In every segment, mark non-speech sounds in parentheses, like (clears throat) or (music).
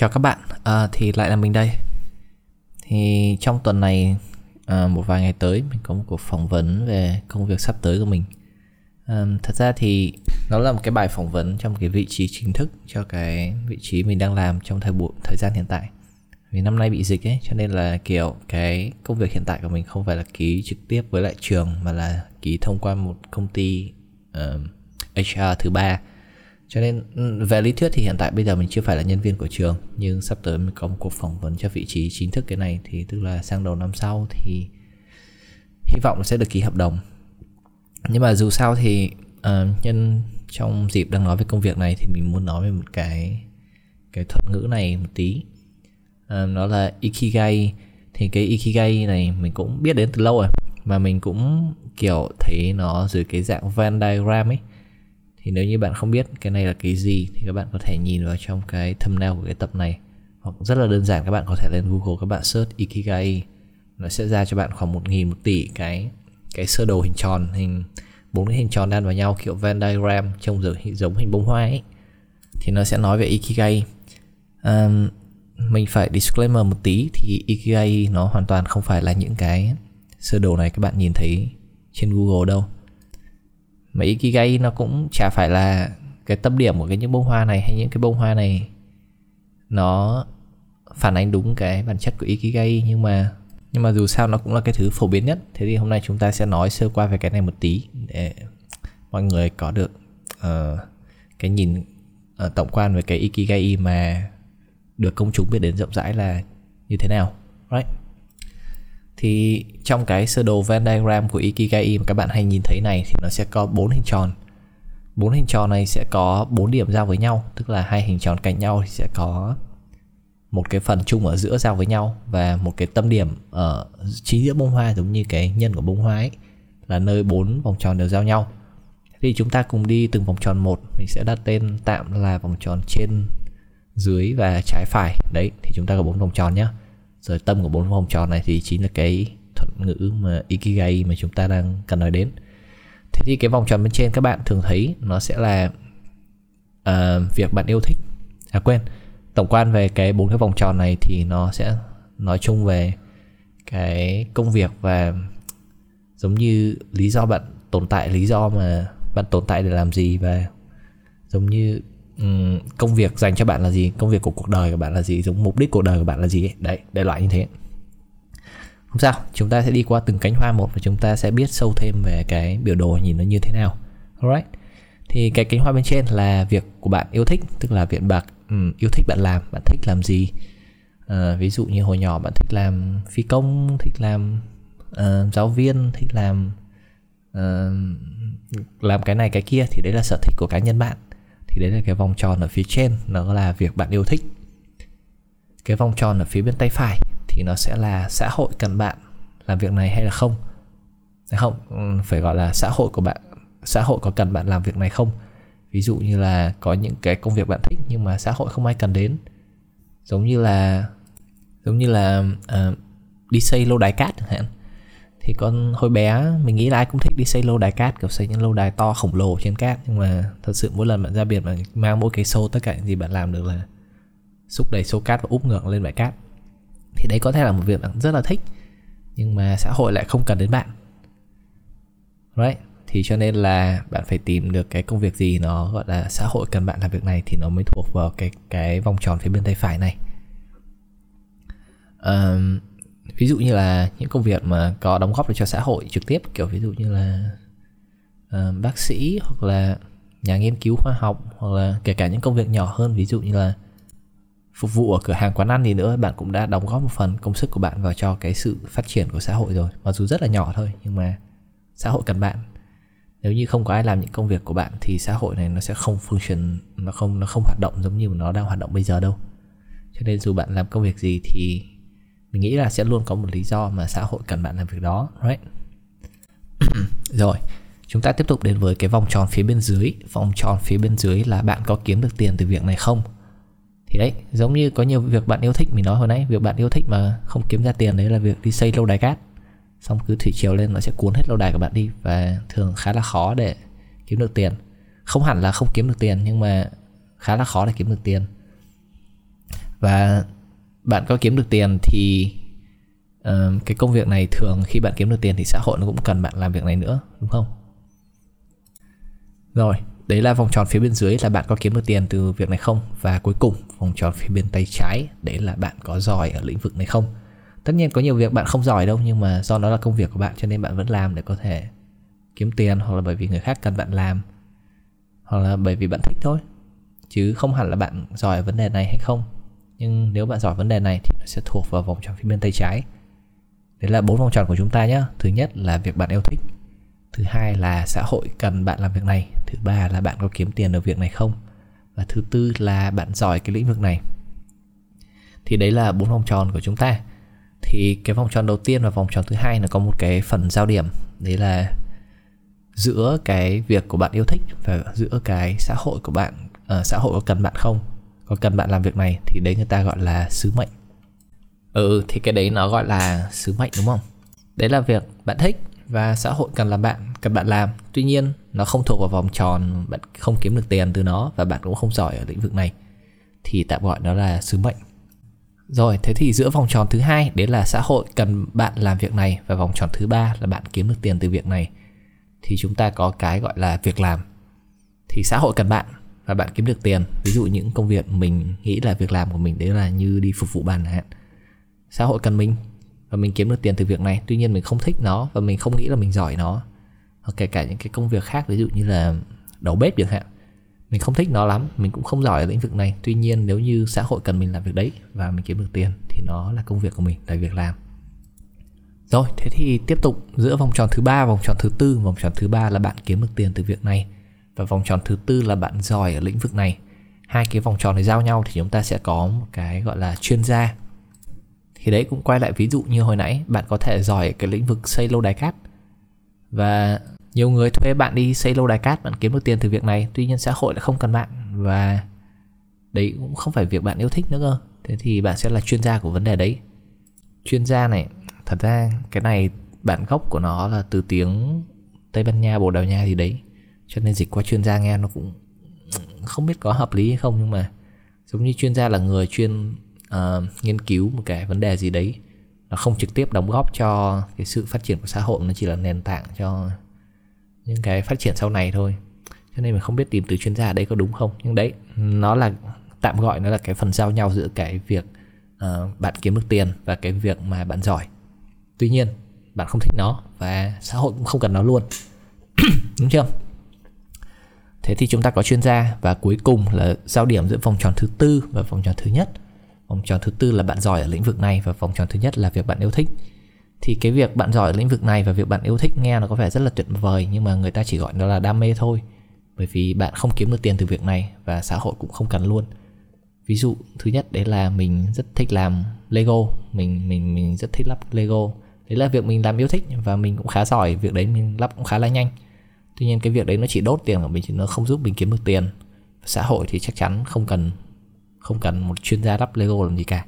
Chào các bạn, à, thì lại là mình đây. Thì trong tuần này, à, một vài ngày tới Mình có một cuộc phỏng vấn về công việc sắp tới của mình. À, Thật ra thì nó là một cái bài phỏng vấn trong cái vị trí chính thức Cho cái vị trí mình đang làm trong thời, buổi thời gian hiện tại. Vì năm nay bị dịch ấy, cho nên là kiểu cái công việc hiện tại của mình không phải là ký trực tiếp với lại trường Mà là ký thông qua một công ty uh, HR thứ ba cho nên ừ, về lý thuyết thì hiện tại bây giờ mình chưa phải là nhân viên của trường nhưng sắp tới mình có một cuộc phỏng vấn cho vị trí chính thức cái này thì tức là sang đầu năm sau thì hy vọng sẽ được ký hợp đồng. Nhưng mà dù sao thì uh, nhân trong dịp đang nói về công việc này thì mình muốn nói về một cái cái thuật ngữ này một tí. Uh, nó là ikigai. Thì cái ikigai này mình cũng biết đến từ lâu rồi mà mình cũng kiểu thấy nó dưới cái dạng Venn diagram ấy thì nếu như bạn không biết cái này là cái gì thì các bạn có thể nhìn vào trong cái thumbnail của cái tập này. Hoặc rất là đơn giản các bạn có thể lên Google các bạn search Ikigai. Nó sẽ ra cho bạn khoảng một nghìn một tỷ cái cái sơ đồ hình tròn hình bốn cái hình tròn đan vào nhau kiểu Venn diagram trông giống giống hình bông hoa ấy. Thì nó sẽ nói về Ikigai. Um, mình phải disclaimer một tí thì Ikigai nó hoàn toàn không phải là những cái sơ đồ này các bạn nhìn thấy trên Google đâu mà Ikigai nó cũng chả phải là cái tâm điểm của cái những bông hoa này hay những cái bông hoa này nó phản ánh đúng cái bản chất của Ikigai nhưng mà nhưng mà dù sao nó cũng là cái thứ phổ biến nhất. Thế thì hôm nay chúng ta sẽ nói sơ qua về cái này một tí để mọi người có được uh, cái nhìn uh, tổng quan về cái Ikigai mà được công chúng biết đến rộng rãi là như thế nào. Right thì trong cái sơ đồ Venn diagram của Ikigai mà các bạn hay nhìn thấy này thì nó sẽ có bốn hình tròn. Bốn hình tròn này sẽ có bốn điểm giao với nhau, tức là hai hình tròn cạnh nhau thì sẽ có một cái phần chung ở giữa giao với nhau và một cái tâm điểm ở chính giữa bông hoa giống như cái nhân của bông hoa ấy, là nơi bốn vòng tròn đều giao nhau. Thì chúng ta cùng đi từng vòng tròn một, mình sẽ đặt tên tạm là vòng tròn trên dưới và trái phải. Đấy, thì chúng ta có bốn vòng tròn nhé rồi tâm của bốn vòng tròn này thì chính là cái thuật ngữ mà ikigai mà chúng ta đang cần nói đến. Thế thì cái vòng tròn bên trên các bạn thường thấy nó sẽ là uh, việc bạn yêu thích. À quên tổng quan về cái bốn cái vòng tròn này thì nó sẽ nói chung về cái công việc và giống như lý do bạn tồn tại lý do mà bạn tồn tại để làm gì và giống như um, công việc dành cho bạn là gì? Công việc của cuộc đời của bạn là gì? Giống mục đích cuộc đời của bạn là gì ấy. đấy đại loại như thế. Không sao chúng ta sẽ đi qua từng cánh hoa một và chúng ta sẽ biết sâu thêm về cái biểu đồ nhìn nó như thế nào. Alright. Thì cái cánh hoa bên trên là việc của bạn yêu thích tức là việc bạn um, yêu thích bạn làm. Bạn thích làm gì? Uh, ví dụ như hồi nhỏ bạn thích làm phi công thích làm uh, giáo viên thích làm uh, làm cái này cái kia thì đấy là sở thích của cá nhân bạn thì đấy là cái vòng tròn ở phía trên nó là việc bạn yêu thích. Cái vòng tròn ở phía bên tay phải thì nó sẽ là xã hội cần bạn làm việc này hay là không. Không? Ừ, phải gọi là xã hội của bạn xã hội có cần bạn làm việc này không? Ví dụ như là có những cái công việc bạn thích nhưng mà xã hội không ai cần đến. Giống như là giống như là uh, đi xây lâu đài cát chẳng hạn thì con hồi bé mình nghĩ là ai cũng thích đi xây lâu đài cát kiểu xây những lâu đài to khổng lồ trên cát. Nhưng mà thật sự mỗi lần bạn ra biển bạn mang mỗi cái xô tất cả những gì bạn làm được là xúc đầy xô cát và úp ngược lên bãi cát. Thì đấy có thể là một việc bạn rất là thích nhưng mà xã hội lại không cần đến bạn. Right? Thì cho nên là bạn phải tìm được cái công việc gì nó gọi là xã hội cần bạn làm việc này thì nó mới thuộc vào cái cái vòng tròn phía bên tay phải này. Um, ví dụ như là những công việc mà có đóng góp được cho xã hội trực tiếp kiểu ví dụ như là uh, bác sĩ hoặc là nhà nghiên cứu khoa học hoặc là kể cả những công việc nhỏ hơn ví dụ như là phục vụ ở cửa hàng quán ăn thì nữa bạn cũng đã đóng góp một phần công sức của bạn vào cho cái sự phát triển của xã hội rồi. Mặc dù rất là nhỏ thôi nhưng mà xã hội cần bạn. Nếu như không có ai làm những công việc của bạn thì xã hội này nó sẽ không function nó không nó không hoạt động giống như nó đang hoạt động bây giờ đâu. Cho nên dù bạn làm công việc gì thì mình nghĩ là sẽ luôn có một lý do mà xã hội cần bạn làm việc đó, right? (clears throat) Rồi, chúng ta tiếp tục đến với cái vòng tròn phía bên dưới. Vòng tròn phía bên dưới là bạn có kiếm được tiền từ việc này không? Thì đấy, giống như có nhiều việc bạn yêu thích, mình nói hồi nãy, việc bạn yêu thích mà không kiếm ra tiền đấy là việc đi xây lâu đài cát. Xong cứ thủy chiều lên nó sẽ cuốn hết lâu đài của bạn đi và thường khá là khó để kiếm được tiền. Không hẳn là không kiếm được tiền, nhưng mà khá là khó để kiếm được tiền. Và bạn có kiếm được tiền thì uh, cái công việc này thường khi bạn kiếm được tiền thì xã hội nó cũng cần bạn làm việc này nữa đúng không? Rồi đấy là vòng tròn phía bên dưới là bạn có kiếm được tiền từ việc này không? Và cuối cùng vòng tròn phía bên tay trái đấy là bạn có giỏi ở lĩnh vực này không? Tất nhiên có nhiều việc bạn không giỏi đâu nhưng mà do nó là công việc của bạn cho nên bạn vẫn làm để có thể kiếm tiền hoặc là bởi vì người khác cần bạn làm hoặc là bởi vì bạn thích thôi. Chứ không hẳn là bạn giỏi ở vấn đề này hay không nhưng nếu bạn giỏi vấn đề này thì nó sẽ thuộc vào vòng tròn phía bên tay trái. Đấy là bốn vòng tròn của chúng ta nhé thứ nhất là việc bạn yêu thích. Thứ hai là xã hội cần bạn làm việc này. Thứ ba là bạn có kiếm tiền ở việc này không? Và thứ tư là bạn giỏi cái lĩnh vực này. Thì đấy là bốn vòng tròn của chúng ta. Thì cái vòng tròn đầu tiên và vòng tròn thứ hai nó có một cái phần giao điểm. Đấy là giữa cái việc của bạn yêu thích và giữa cái xã hội của bạn uh, xã hội có cần bạn không? Còn cần bạn làm việc này thì đấy người ta gọi là sứ mệnh. Ừ thì cái đấy nó gọi là sứ mệnh đúng không? Đấy là việc bạn thích và xã hội cần làm bạn, cần bạn làm. Tuy nhiên, nó không thuộc vào vòng tròn, bạn không kiếm được tiền từ nó và bạn cũng không giỏi ở lĩnh vực này. Thì tạm gọi nó là sứ mệnh. Rồi, thế thì giữa vòng tròn thứ hai, đấy là xã hội cần bạn làm việc này và vòng tròn thứ ba là bạn kiếm được tiền từ việc này. Thì chúng ta có cái gọi là việc làm. Thì xã hội cần bạn và bạn kiếm được tiền. Ví dụ những công việc mình nghĩ là việc làm của mình đấy là như đi phục vụ bàn hạn. Xã hội cần mình và mình kiếm được tiền từ việc này. Tuy nhiên mình không thích nó và mình không nghĩ là mình giỏi nó. Hoặc kể cả những cái công việc khác, ví dụ như là đầu bếp chẳng hạn. Mình không thích nó lắm, mình cũng không giỏi ở lĩnh vực này. Tuy nhiên nếu như xã hội cần mình làm việc đấy và mình kiếm được tiền thì nó là công việc của mình, là việc làm. Rồi, thế thì tiếp tục giữa vòng tròn thứ ba, vòng tròn thứ tư. Vòng tròn thứ ba là bạn kiếm được tiền từ việc này và vòng tròn thứ tư là bạn giỏi ở lĩnh vực này. Hai cái vòng tròn này giao nhau thì chúng ta sẽ có một cái gọi là chuyên gia. Thì đấy, cũng quay lại ví dụ như hồi nãy, bạn có thể giỏi cái lĩnh vực xây lâu đài cát. Và nhiều người thuê bạn đi xây lâu đài cát, bạn kiếm được tiền từ việc này. Tuy nhiên xã hội lại không cần bạn. Và đấy cũng không phải việc bạn yêu thích nữa cơ. Thế thì bạn sẽ là chuyên gia của vấn đề đấy. Chuyên gia này, thật ra cái này, bản gốc của nó là từ tiếng tây ban nha, bồ đào nha gì đấy cho nên dịch qua chuyên gia nghe nó cũng không biết có hợp lý hay không nhưng mà giống như chuyên gia là người chuyên uh, nghiên cứu một cái vấn đề gì đấy nó không trực tiếp đóng góp cho cái sự phát triển của xã hội nó chỉ là nền tảng cho những cái phát triển sau này thôi. Cho nên mình không biết tìm từ chuyên gia ở đây có đúng không? Nhưng đấy nó là tạm gọi nó là cái phần giao nhau giữa cái việc uh, bạn kiếm được tiền và cái việc mà bạn giỏi. Tuy nhiên bạn không thích nó và xã hội cũng không cần nó luôn. (coughs) Đúng chưa? Thế thì chúng ta có chuyên gia và cuối cùng là giao điểm giữa vòng tròn thứ tư và vòng tròn thứ nhất. Vòng tròn thứ tư là bạn giỏi ở lĩnh vực này và vòng tròn thứ nhất là việc bạn yêu thích. Thì cái việc bạn giỏi ở lĩnh vực này và việc bạn yêu thích nghe nó có vẻ rất là tuyệt vời, nhưng mà người ta chỉ gọi nó là đam mê thôi. Bởi vì bạn không kiếm được tiền từ việc này và xã hội cũng không cần luôn. Ví dụ, thứ nhất, đấy là mình rất thích làm lego. Mình mình mình rất thích lắp lego. Đấy là việc mình làm yêu thích và mình cũng khá giỏi, việc đấy mình lắp cũng khá là nhanh tuy nhiên cái việc đấy nó chỉ đốt tiền của mình chứ nó không giúp mình kiếm được tiền. Xã hội thì chắc chắn không cần không cần một chuyên gia lắp lego làm gì cả.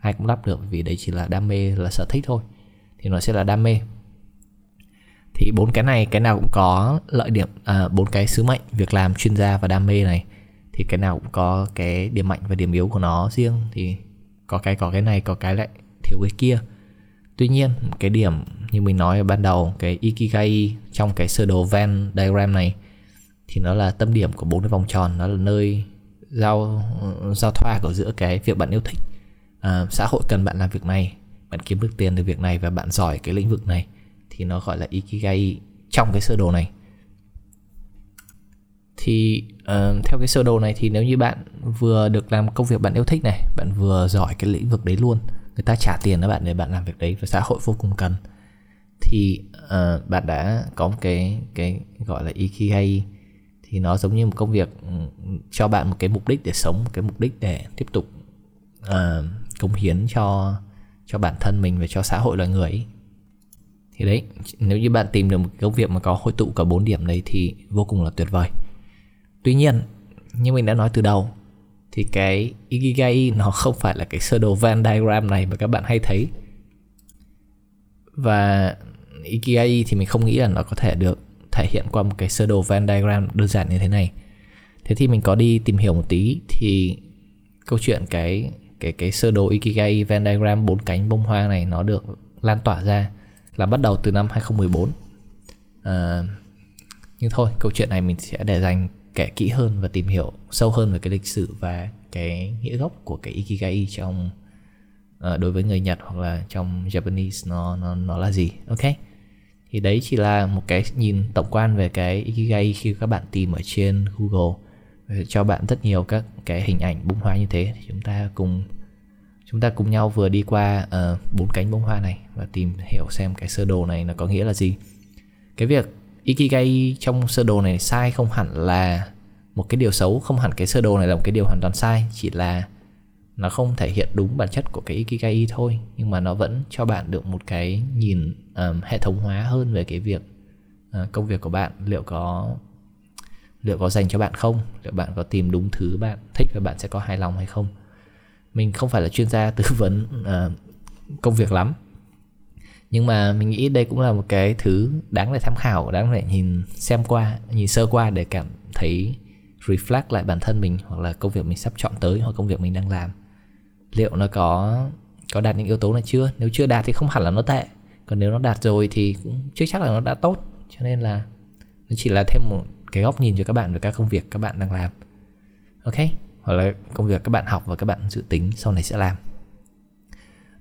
Ai cũng lắp được vì đấy chỉ là đam mê là sở thích thôi. Thì nó sẽ là đam mê. Thì bốn cái này cái nào cũng có lợi điểm à, bốn cái sứ mệnh việc làm chuyên gia và đam mê này. Thì cái nào cũng có cái điểm mạnh và điểm yếu của nó riêng. Thì có cái có cái này có cái lại thiếu cái kia. Tuy nhiên cái điểm như mình nói ở ban đầu cái ikigai trong cái sơ đồ Venn diagram này thì nó là tâm điểm của bốn cái vòng tròn. Nó là nơi giao giao thoa của giữa cái việc bạn yêu thích. À, xã hội cần bạn làm việc này bạn kiếm được tiền từ việc này và bạn giỏi cái lĩnh vực này. Thì nó gọi là ikigai trong cái sơ đồ này. Thì uh, theo cái sơ đồ này thì nếu như bạn vừa được làm công việc bạn yêu thích này bạn vừa giỏi cái lĩnh vực đấy luôn người ta trả tiền cho bạn để bạn làm việc đấy và xã hội vô cùng cần thì uh, bạn đã có một cái cái gọi là ikigai. Thì nó giống như một công việc ừ, cho bạn một cái mục đích để sống một cái mục đích để tiếp tục uh, cống hiến cho cho bản thân mình và cho xã hội loài người ấy. thì đấy nếu như bạn tìm được một công việc mà có hội tụ cả bốn điểm đấy thì vô cùng là tuyệt vời. Tuy nhiên như mình đã nói từ đầu thì cái ikigai nó không phải là cái sơ đồ Venn diagram này mà các bạn hay thấy. Và ikigai thì mình không nghĩ là nó có thể được thể hiện qua một cái sơ đồ Venn diagram đơn giản như thế này. Thế thì mình có đi tìm hiểu một tí thì câu chuyện cái cái cái sơ đồ Ikigai Venn diagram bốn cánh bông hoa này nó được lan tỏa ra là bắt đầu từ năm 2014 à, ờ, nhưng thôi câu chuyện này mình sẽ để dành kể kỹ hơn và tìm hiểu sâu hơn về cái lịch sử và cái nghĩa gốc của cái Ikigai trong uh, đối với người Nhật hoặc là trong Japanese nó nó nó là gì. Ok? Thì đấy chỉ là một cái nhìn tổng quan về cái Ikigai khi các bạn tìm ở trên Google. Cho bạn rất nhiều các cái hình ảnh bông hoa như thế. Thì chúng ta cùng chúng ta cùng nhau vừa đi qua ờ, bốn uh, cánh bông hoa này và tìm hiểu xem cái sơ đồ này nó có nghĩa là gì. Cái việc ikigai trong sơ đồ này sai không hẳn là một cái điều xấu không hẳn cái sơ đồ này là một cái điều hoàn toàn sai. Chỉ là nó không thể hiện đúng bản chất của cái ikigai thôi nhưng mà nó vẫn cho bạn được một cái nhìn um, hệ thống hóa hơn về cái việc uh, công việc của bạn liệu có liệu có dành cho bạn không liệu bạn có tìm đúng thứ bạn thích và bạn sẽ có hài lòng hay không. Mình không phải là chuyên gia (laughs) tư vấn uh, công việc lắm. Nhưng mà mình nghĩ đây cũng là một cái thứ đáng để tham khảo đáng để nhìn xem qua nhìn sơ qua để cảm thấy reflect lại bản thân mình hoặc là công việc mình sắp chọn tới hoặc công việc mình đang làm liệu nó có có đạt những yếu tố này chưa? Nếu chưa đạt thì không hẳn là nó tệ. Còn nếu nó đạt rồi thì cũng chưa chắc là nó đã tốt. Cho nên là nó chỉ là thêm một cái góc nhìn cho các bạn về các công việc các bạn đang làm. Ok? Hoặc là công việc các bạn học và các bạn dự tính sau này sẽ làm.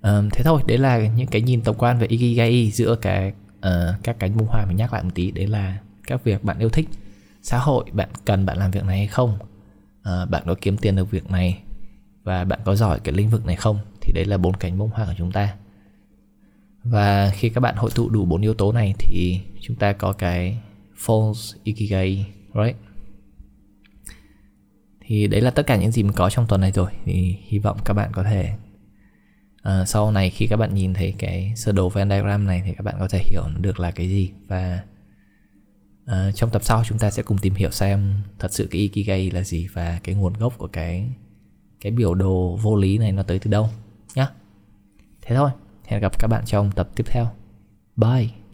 Um, thế thôi đấy là những cái nhìn tổng quan về ikigai giữa cái uh, các cánh bông hoa mình nhắc lại một tí. Đấy là các việc bạn yêu thích. Xã hội bạn cần bạn làm việc này hay không? Uh, bạn có kiếm tiền được việc này? Và bạn có giỏi cái lĩnh vực này không? Thì đấy là bốn cánh bông hoa của chúng ta. Và khi các bạn hội tụ đủ bốn yếu tố này thì chúng ta có cái false ikigai right? Thì đấy là tất cả những gì mình có trong tuần này rồi. Thì hy vọng các bạn có thể uh, sau này khi các bạn nhìn thấy cái sơ đồ Venn diagram này thì các bạn có thể hiểu được là cái gì. Và uh, trong tập sau chúng ta sẽ cùng tìm hiểu xem thật sự cái ikigai là gì và cái nguồn gốc của cái cái biểu đồ vô lý này nó tới từ đâu nhá. Thế thôi, hẹn gặp các bạn trong tập tiếp theo. Bye.